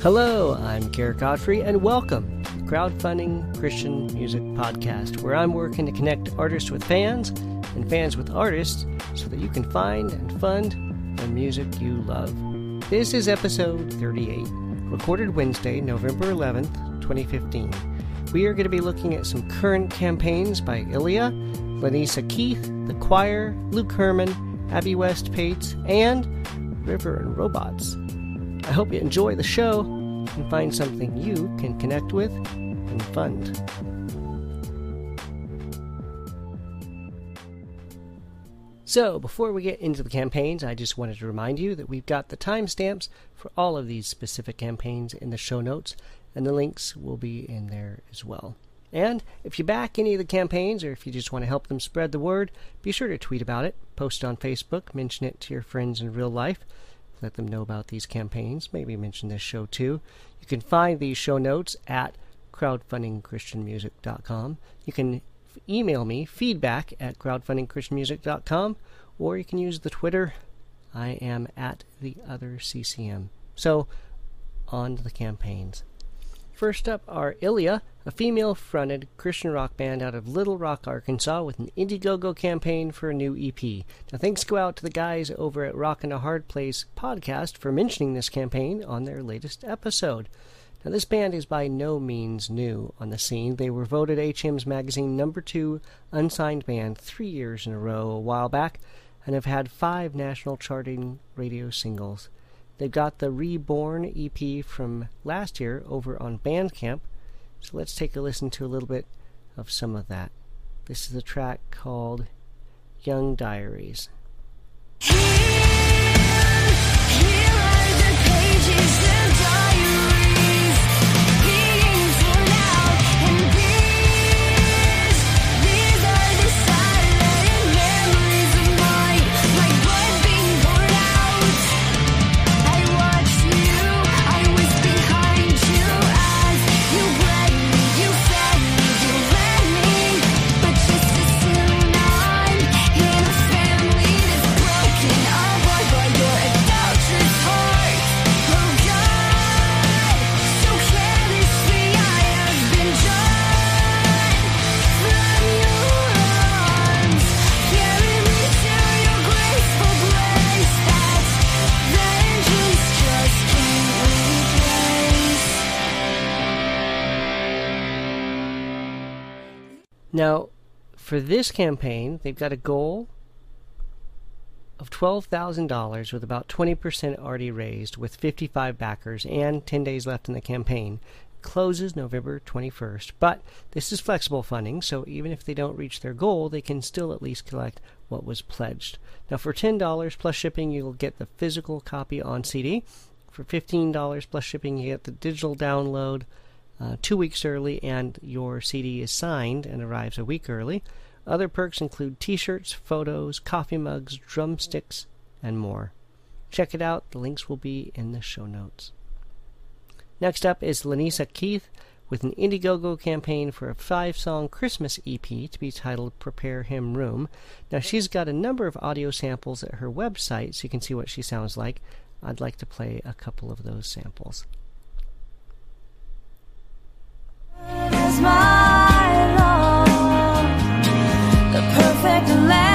Hello, I'm Garrett Godfrey, and welcome to Crowdfunding Christian Music Podcast, where I'm working to connect artists with fans and fans with artists so that you can find and fund the music you love. This is episode 38, recorded Wednesday, November 11th, 2015. We are going to be looking at some current campaigns by Ilya, Lanisa Keith, The Choir, Luke Herman, Abby West Pates, and River and Robots. I hope you enjoy the show and find something you can connect with and fund. So, before we get into the campaigns, I just wanted to remind you that we've got the timestamps for all of these specific campaigns in the show notes, and the links will be in there as well. And if you back any of the campaigns, or if you just want to help them spread the word, be sure to tweet about it, post on Facebook, mention it to your friends in real life, let them know about these campaigns, maybe mention this show too. You can find these show notes at crowdfundingchristianmusic.com. You can email me feedback at crowdfundingchristianmusic.com, or you can use the Twitter. I am at the other CCM. So, on to the campaigns. First up are Ilya, a female fronted Christian rock band out of Little Rock, Arkansas, with an Indiegogo campaign for a new EP. Now, thanks go out to the guys over at Rockin' a Hard Place podcast for mentioning this campaign on their latest episode. Now, this band is by no means new on the scene. They were voted HM's magazine number two unsigned band three years in a row a while back and have had five national charting radio singles. They've got the Reborn EP from last year over on Bandcamp. So let's take a listen to a little bit of some of that. This is a track called Young Diaries. Now, for this campaign, they've got a goal of $12,000 with about 20% already raised with 55 backers and 10 days left in the campaign. Closes November 21st, but this is flexible funding, so even if they don't reach their goal, they can still at least collect what was pledged. Now, for $10 plus shipping, you'll get the physical copy on CD. For $15 plus shipping, you get the digital download uh, two weeks early, and your CD is signed and arrives a week early. Other perks include t shirts, photos, coffee mugs, drumsticks, and more. Check it out, the links will be in the show notes. Next up is Lanisa Keith with an Indiegogo campaign for a five song Christmas EP to be titled Prepare Him Room. Now, she's got a number of audio samples at her website so you can see what she sounds like. I'd like to play a couple of those samples. My Lord, the perfect lamb.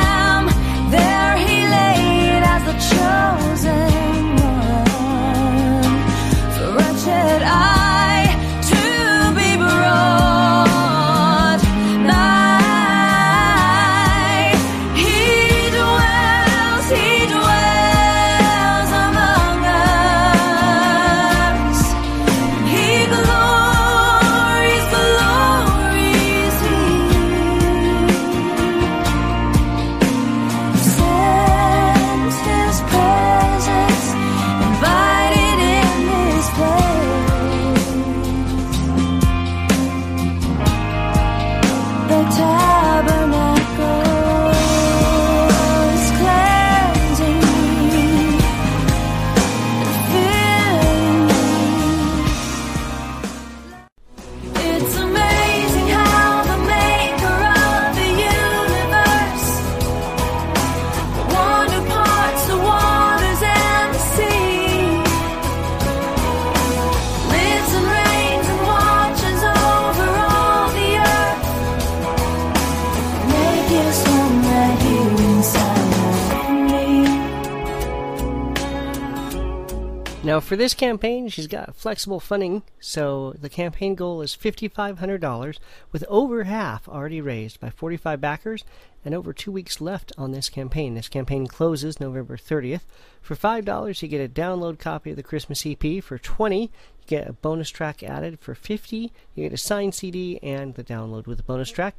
Now, for this campaign, she's got flexible funding, so the campaign goal is $5,500, with over half already raised by 45 backers and over two weeks left on this campaign. This campaign closes November 30th. For $5, you get a download copy of the Christmas EP. For 20 you get a bonus track added. For 50 you get a signed CD and the download with the bonus track.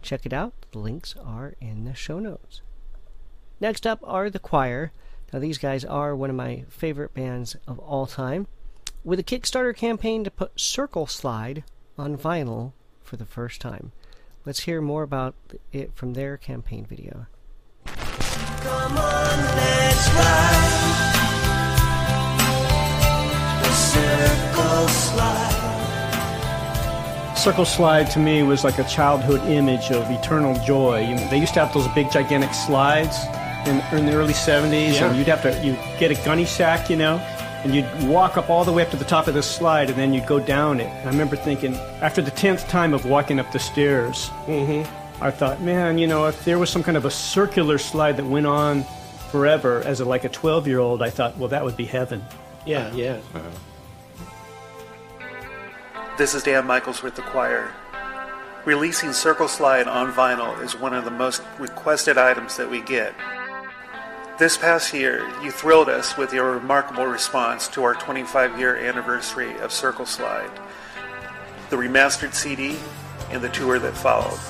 Check it out. The links are in the show notes. Next up are the choir. Now, these guys are one of my favorite bands of all time. With a Kickstarter campaign to put Circle Slide on vinyl for the first time. Let's hear more about it from their campaign video. Come on, let's ride. Circle slide. Circle Slide to me was like a childhood image of eternal joy. You know, they used to have those big, gigantic slides in, in the early 70s, yeah. and you'd have to you get a gunny sack, you know, and you'd walk up all the way up to the top of the slide, and then you'd go down it. And I remember thinking, after the tenth time of walking up the stairs, mm-hmm. I thought, man, you know, if there was some kind of a circular slide that went on forever, as a, like a 12 year old, I thought, well, that would be heaven. Yeah, uh, yeah. Uh-huh. This is Dan Michaels with the choir. Releasing Circle Slide on vinyl is one of the most requested items that we get. This past year, you thrilled us with your remarkable response to our 25 year anniversary of Circle Slide, the remastered CD, and the tour that followed.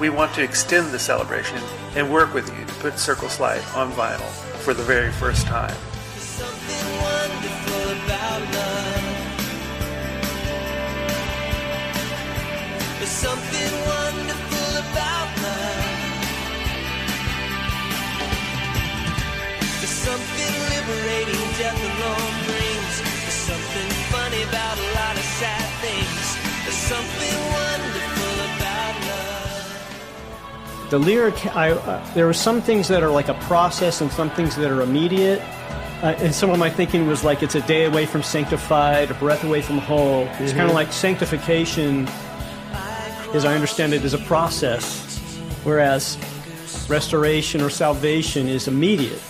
We want to extend the celebration and work with you to put Circle Slide on vinyl for the very first time. The lyric, I, uh, there are some things that are like a process and some things that are immediate. Uh, and some of my thinking was like it's a day away from sanctified, a breath away from whole. It's mm-hmm. kind of like sanctification, as I understand it, is a process, whereas restoration or salvation is immediate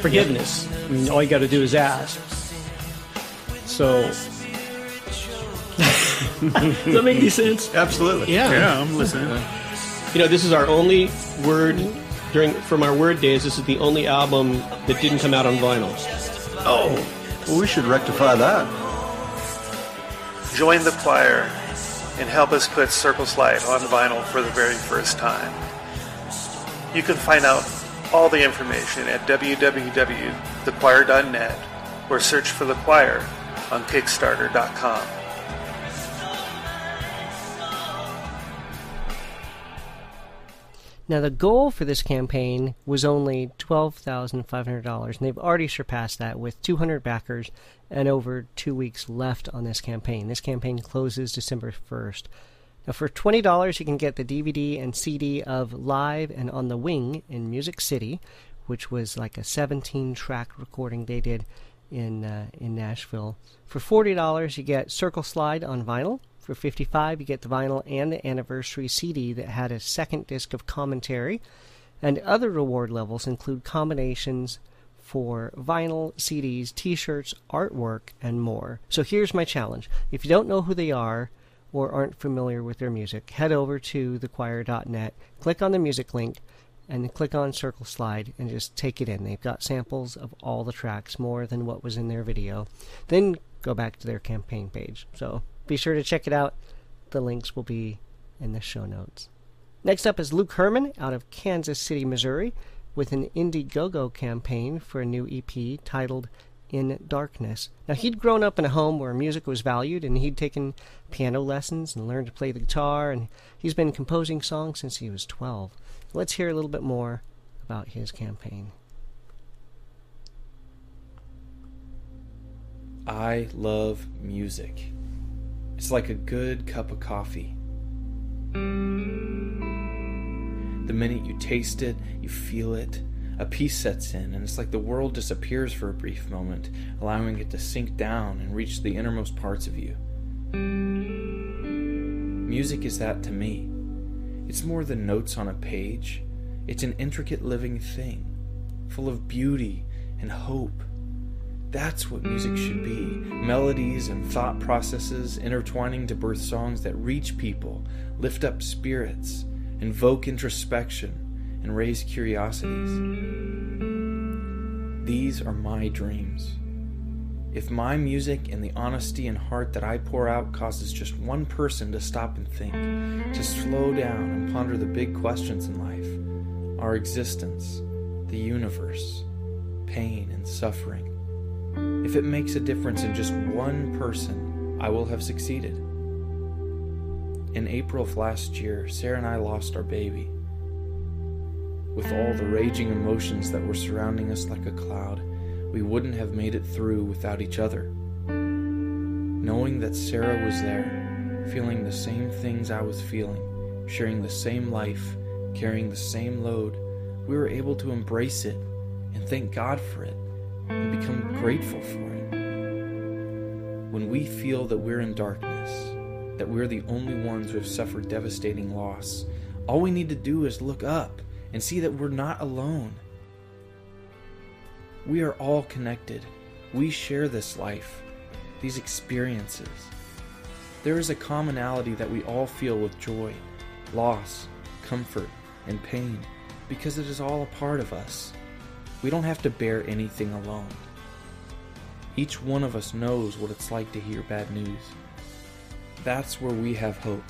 forgiveness. I mean, all you got to do is ask. So, does that make any sense? Absolutely. Yeah. Yeah, I'm listening. You know, this is our only word during from our word days. This is the only album that didn't come out on vinyl. Oh, well, we should rectify that. Join the choir and help us put Circle Slide on vinyl for the very first time. You can find out all the information at www.thechoir.net or search for the choir on Kickstarter.com. Now, the goal for this campaign was only $12,500, and they've already surpassed that with 200 backers and over two weeks left on this campaign. This campaign closes December 1st. Now, for twenty dollars, you can get the DVD and CD of Live and on the Wing in Music City, which was like a seventeen-track recording they did in uh, in Nashville. For forty dollars, you get Circle Slide on vinyl. For fifty-five, you get the vinyl and the anniversary CD that had a second disc of commentary. And other reward levels include combinations for vinyl, CDs, T-shirts, artwork, and more. So here's my challenge: if you don't know who they are or aren't familiar with their music, head over to thechoir.net, click on the music link, and click on Circle Slide and just take it in. They've got samples of all the tracks, more than what was in their video. Then go back to their campaign page. So be sure to check it out. The links will be in the show notes. Next up is Luke Herman out of Kansas City, Missouri, with an Indiegogo campaign for a new EP titled in darkness. Now, he'd grown up in a home where music was valued, and he'd taken piano lessons and learned to play the guitar, and he's been composing songs since he was 12. Let's hear a little bit more about his campaign. I love music. It's like a good cup of coffee. The minute you taste it, you feel it, a peace sets in, and it's like the world disappears for a brief moment, allowing it to sink down and reach the innermost parts of you. Music is that to me. It's more than notes on a page, it's an intricate living thing, full of beauty and hope. That's what music should be melodies and thought processes intertwining to birth songs that reach people, lift up spirits, invoke introspection, and raise curiosities. These are my dreams. If my music and the honesty and heart that I pour out causes just one person to stop and think, to slow down and ponder the big questions in life our existence, the universe, pain, and suffering if it makes a difference in just one person, I will have succeeded. In April of last year, Sarah and I lost our baby. With all the raging emotions that were surrounding us like a cloud, we wouldn't have made it through without each other. Knowing that Sarah was there, feeling the same things I was feeling, sharing the same life, carrying the same load, we were able to embrace it and thank God for it and become grateful for it. When we feel that we're in darkness, that we're the only ones who have suffered devastating loss, all we need to do is look up and see that we're not alone. We are all connected. We share this life, these experiences. There is a commonality that we all feel with joy, loss, comfort, and pain because it is all a part of us. We don't have to bear anything alone. Each one of us knows what it's like to hear bad news. That's where we have hope.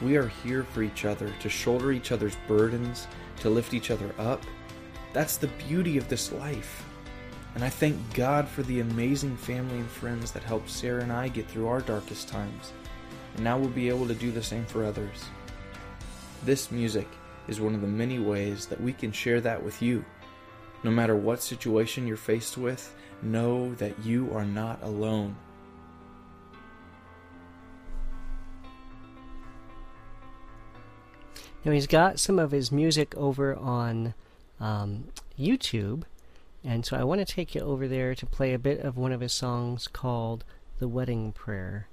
We are here for each other, to shoulder each other's burdens, to lift each other up. That's the beauty of this life. And I thank God for the amazing family and friends that helped Sarah and I get through our darkest times. And now we'll be able to do the same for others. This music is one of the many ways that we can share that with you. No matter what situation you're faced with, know that you are not alone. Now he's got some of his music over on um, YouTube, and so I want to take you over there to play a bit of one of his songs called "The Wedding Prayer."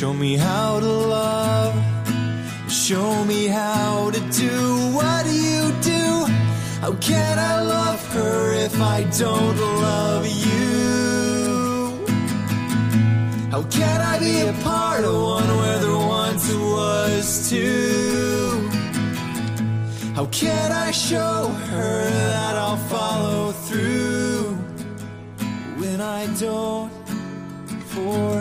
Show me how to love. Show me how to do what you do. How can I love her if I don't love you? How can I be a part of one where there once was two? How can I show her that I'll follow through? when I don't for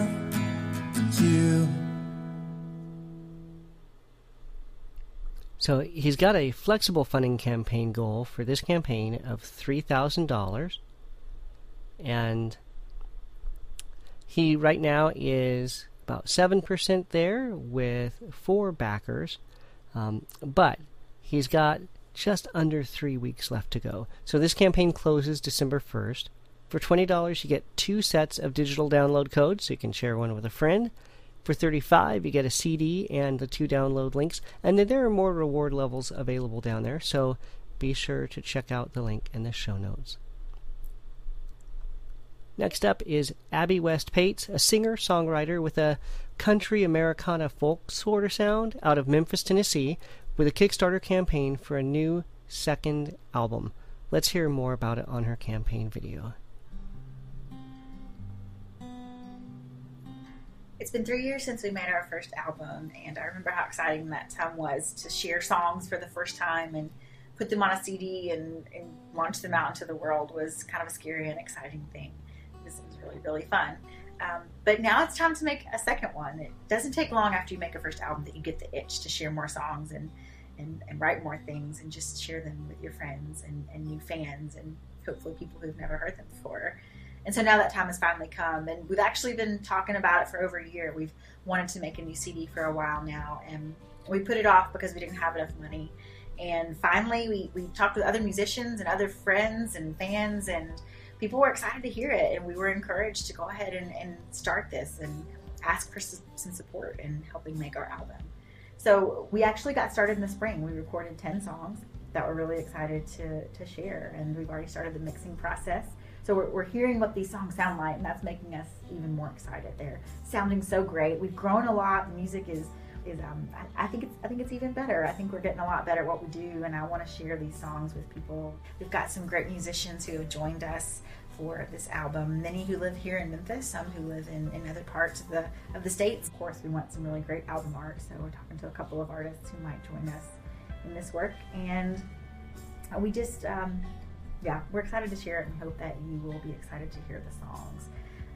So he's got a flexible funding campaign goal for this campaign of $3,000. And he right now is about 7% there with four backers. Um, but he's got just under three weeks left to go. So this campaign closes December 1st. For $20, you get two sets of digital download codes, so you can share one with a friend. For 35 you get a CD and the two download links. And then there are more reward levels available down there, so be sure to check out the link in the show notes. Next up is Abby West Pates, a singer songwriter with a country Americana folk sort of sound out of Memphis, Tennessee, with a Kickstarter campaign for a new second album. Let's hear more about it on her campaign video. It's been three years since we made our first album, and I remember how exciting that time was to share songs for the first time and put them on a CD and, and launch them out into the world was kind of a scary and exciting thing. This was really, really fun. Um, but now it's time to make a second one. It doesn't take long after you make a first album that you get the itch to share more songs and, and, and write more things and just share them with your friends and, and new fans and hopefully people who've never heard them before. And so now that time has finally come, and we've actually been talking about it for over a year. We've wanted to make a new CD for a while now, and we put it off because we didn't have enough money. And finally, we, we talked with other musicians and other friends and fans, and people were excited to hear it. And we were encouraged to go ahead and, and start this and ask for some support in helping make our album. So we actually got started in the spring. We recorded 10 songs that we're really excited to, to share, and we've already started the mixing process. So we're, we're hearing what these songs sound like, and that's making us even more excited. They're sounding so great. We've grown a lot. The music is is um, I, I, think it's I think it's even better. I think we're getting a lot better at what we do, and I want to share these songs with people. We've got some great musicians who have joined us for this album. Many who live here in Memphis, some who live in, in other parts of the of the states. Of course, we want some really great album art, so we're talking to a couple of artists who might join us in this work, and we just um, yeah, we're excited to share it and hope that you will be excited to hear the songs.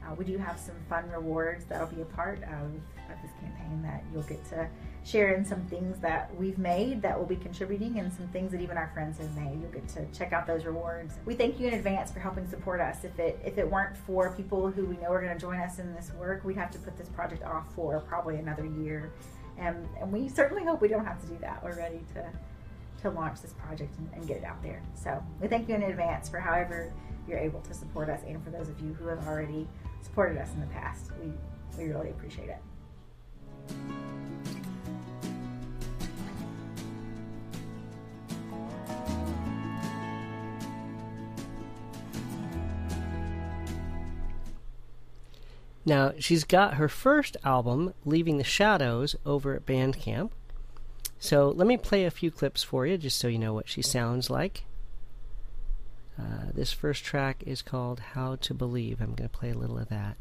Uh, we do have some fun rewards that'll be a part of, of this campaign that you'll get to share in some things that we've made that will be contributing and some things that even our friends have made. You'll get to check out those rewards. We thank you in advance for helping support us. If it if it weren't for people who we know are going to join us in this work, we'd have to put this project off for probably another year. And, and we certainly hope we don't have to do that. We're ready to to launch this project and, and get it out there. So we thank you in advance for however you're able to support us and for those of you who have already supported us in the past. We, we really appreciate it. Now, she's got her first album, Leaving the Shadows, over at Bandcamp. So let me play a few clips for you just so you know what she sounds like. Uh, this first track is called How to Believe. I'm going to play a little of that.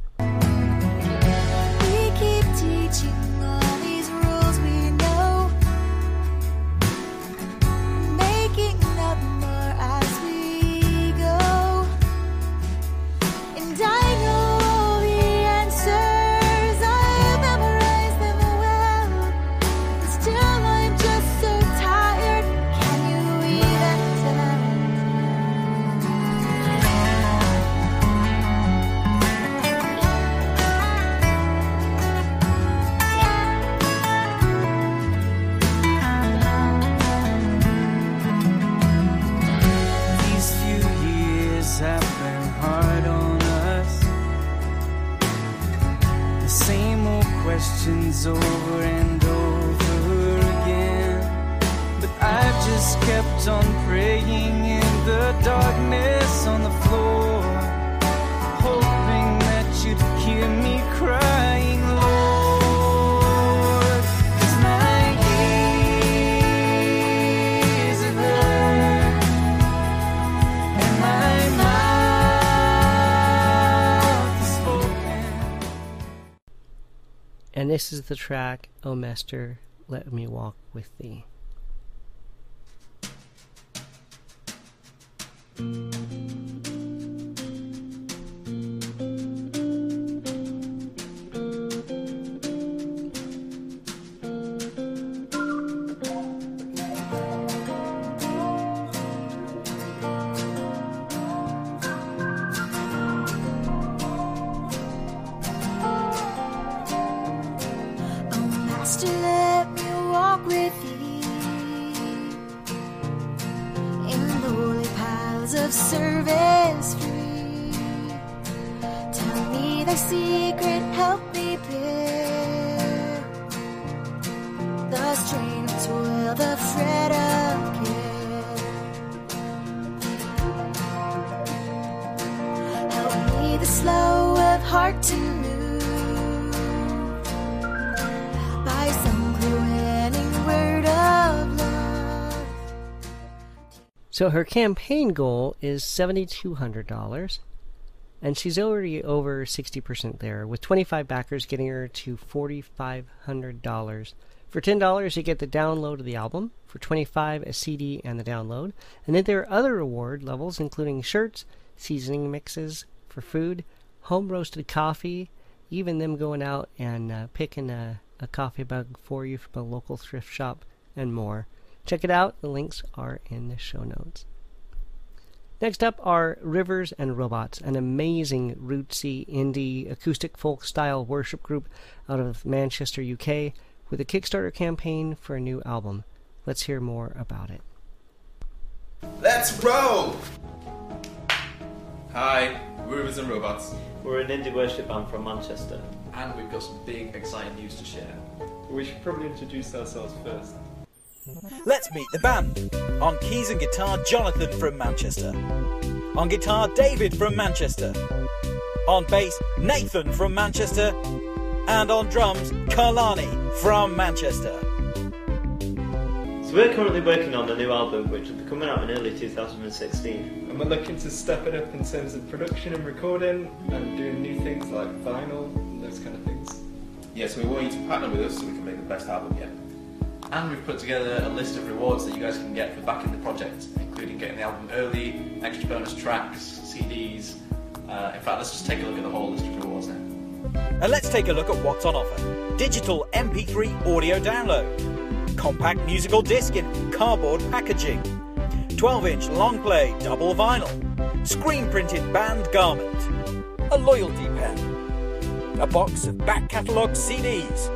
Darkness on the floor, hoping that you'd hear me crying, Lord. 'Cause my ears have heard and. And this is the track, O Master, Let Me Walk with Thee. Oh, Secret, me bear the the fret of care. Help me the slow of heart to move by some word of love. So her campaign goal is $7,200, and she's already over 60% there, with 25 backers getting her to $4,500. For $10, you get the download of the album. For 25 a CD and the download. And then there are other reward levels, including shirts, seasoning mixes for food, home roasted coffee, even them going out and uh, picking a, a coffee mug for you from a local thrift shop, and more. Check it out. The links are in the show notes. Next up are Rivers and Robots, an amazing rootsy indie acoustic folk style worship group out of Manchester, UK, with a Kickstarter campaign for a new album. Let's hear more about it. Let's roll! Hi, we're Rivers and Robots, We're an indie worship band from Manchester. and we've got some big, exciting news to share. We should probably introduce ourselves first. Let's meet the band. On keys and guitar, Jonathan from Manchester. On guitar, David from Manchester. On bass, Nathan from Manchester. And on drums, Carlani from Manchester. So we're currently working on a new album which will be coming out in early 2016. And we're looking to step it up in terms of production and recording and doing new things like vinyl and those kind of things. Yeah, so we want you to partner with us so we can make the best album yet. And we've put together a list of rewards that you guys can get for backing the project, including getting the album early, extra bonus tracks, CDs. Uh, in fact, let's just take a look at the whole list of rewards now. And let's take a look at what's on offer. Digital MP3 audio download. Compact musical disc in cardboard packaging. 12 inch long play double vinyl. Screen printed band garment. A loyalty pen. A box of back catalogue CDs.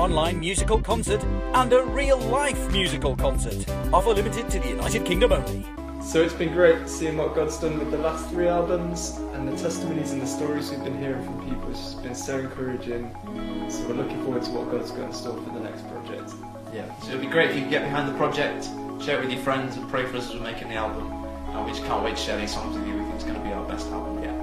Online musical concert and a real life musical concert. Offer limited to the United Kingdom only. So it's been great seeing what God's done with the last three albums and the testimonies and the stories we've been hearing from people. It's been so encouraging. So we're looking forward to what God's got in store for the next project. Yeah, so it'd be great if you could get behind the project, share it with your friends, and pray for us as we're making the album. And we just can't wait to share these songs with you. We think it's going to be our best album yet.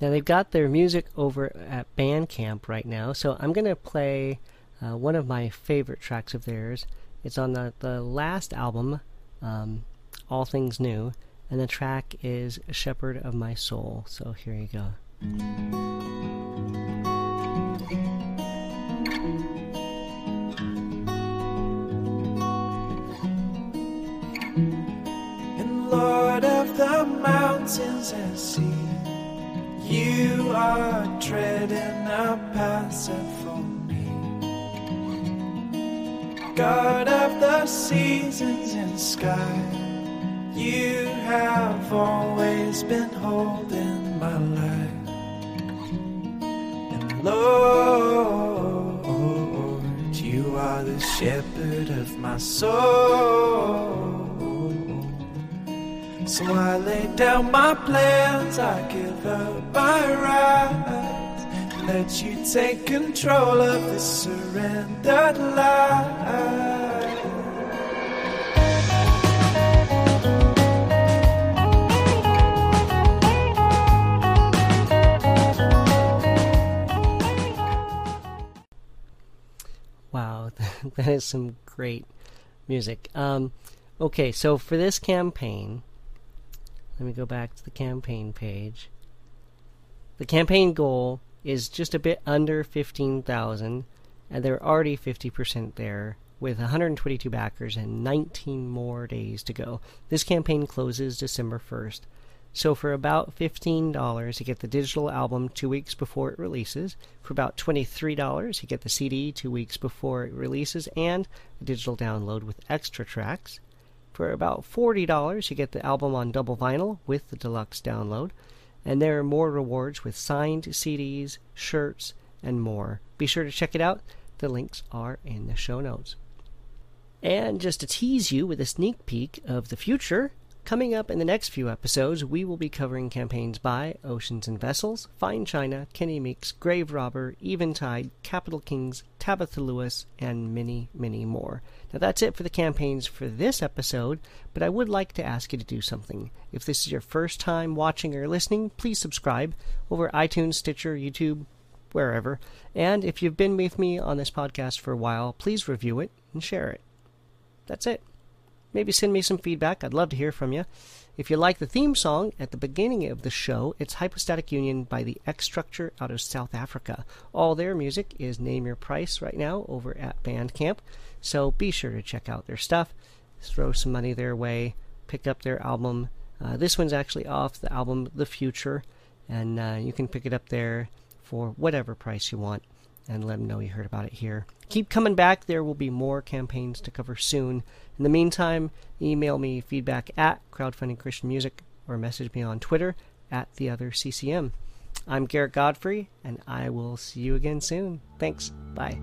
Now they've got their music over at Bandcamp right now, so I'm going to play uh, one of my favorite tracks of theirs. It's on the, the last album, um, All Things New, and the track is Shepherd of My Soul. So here you go. And Lord of the mountains and sea, you are treading a path for me. God of the seasons and sky, you have always been holding my life. And Lord, you are the shepherd of my soul. So I lay down my plans, I give my rights. Let you take control of this surrendered life. Wow, that is some great music. Um, okay, so for this campaign, let me go back to the campaign page. The campaign goal is just a bit under 15,000 and they're already 50% there with 122 backers and 19 more days to go. This campaign closes December 1st. So for about $15, you get the digital album 2 weeks before it releases. For about $23, you get the CD 2 weeks before it releases and a digital download with extra tracks. For about $40, you get the album on double vinyl with the deluxe download. And there are more rewards with signed CDs, shirts, and more. Be sure to check it out. The links are in the show notes. And just to tease you with a sneak peek of the future, coming up in the next few episodes, we will be covering campaigns by Oceans and Vessels, Fine China, Kenny Meeks, Grave Robber, Eventide, Capital Kings, Tabitha Lewis, and many, many more. Now that's it for the campaigns for this episode, but I would like to ask you to do something. If this is your first time watching or listening, please subscribe over iTunes, Stitcher, YouTube, wherever. And if you've been with me on this podcast for a while, please review it and share it. That's it. Maybe send me some feedback. I'd love to hear from you. If you like the theme song at the beginning of the show, it's Hypostatic Union by the X Structure out of South Africa. All their music is Name Your Price right now over at Bandcamp, so be sure to check out their stuff. Throw some money their way. Pick up their album. Uh, this one's actually off the album The Future, and uh, you can pick it up there for whatever price you want. And let them know you heard about it here. Keep coming back. There will be more campaigns to cover soon. In the meantime, email me feedback at crowdfunding Christian music or message me on Twitter at the other CCM. I'm Garrett Godfrey, and I will see you again soon. Thanks. Bye.